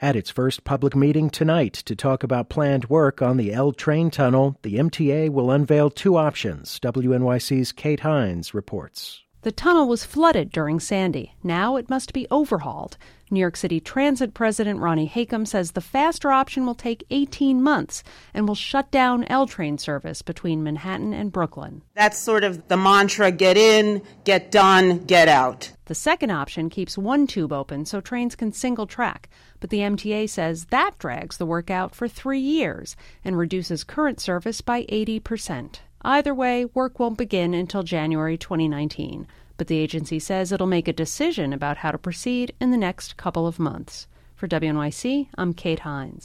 At its first public meeting tonight to talk about planned work on the L train tunnel, the MTA will unveil two options. WNYC's Kate Hinds reports. The tunnel was flooded during Sandy. Now it must be overhauled. New York City Transit President Ronnie Hakim says the faster option will take 18 months and will shut down L train service between Manhattan and Brooklyn. That's sort of the mantra get in, get done, get out. The second option keeps one tube open so trains can single track, but the MTA says that drags the work out for three years and reduces current service by 80%. Either way, work won't begin until January 2019, but the agency says it'll make a decision about how to proceed in the next couple of months. For WNYC, I'm Kate Hinds.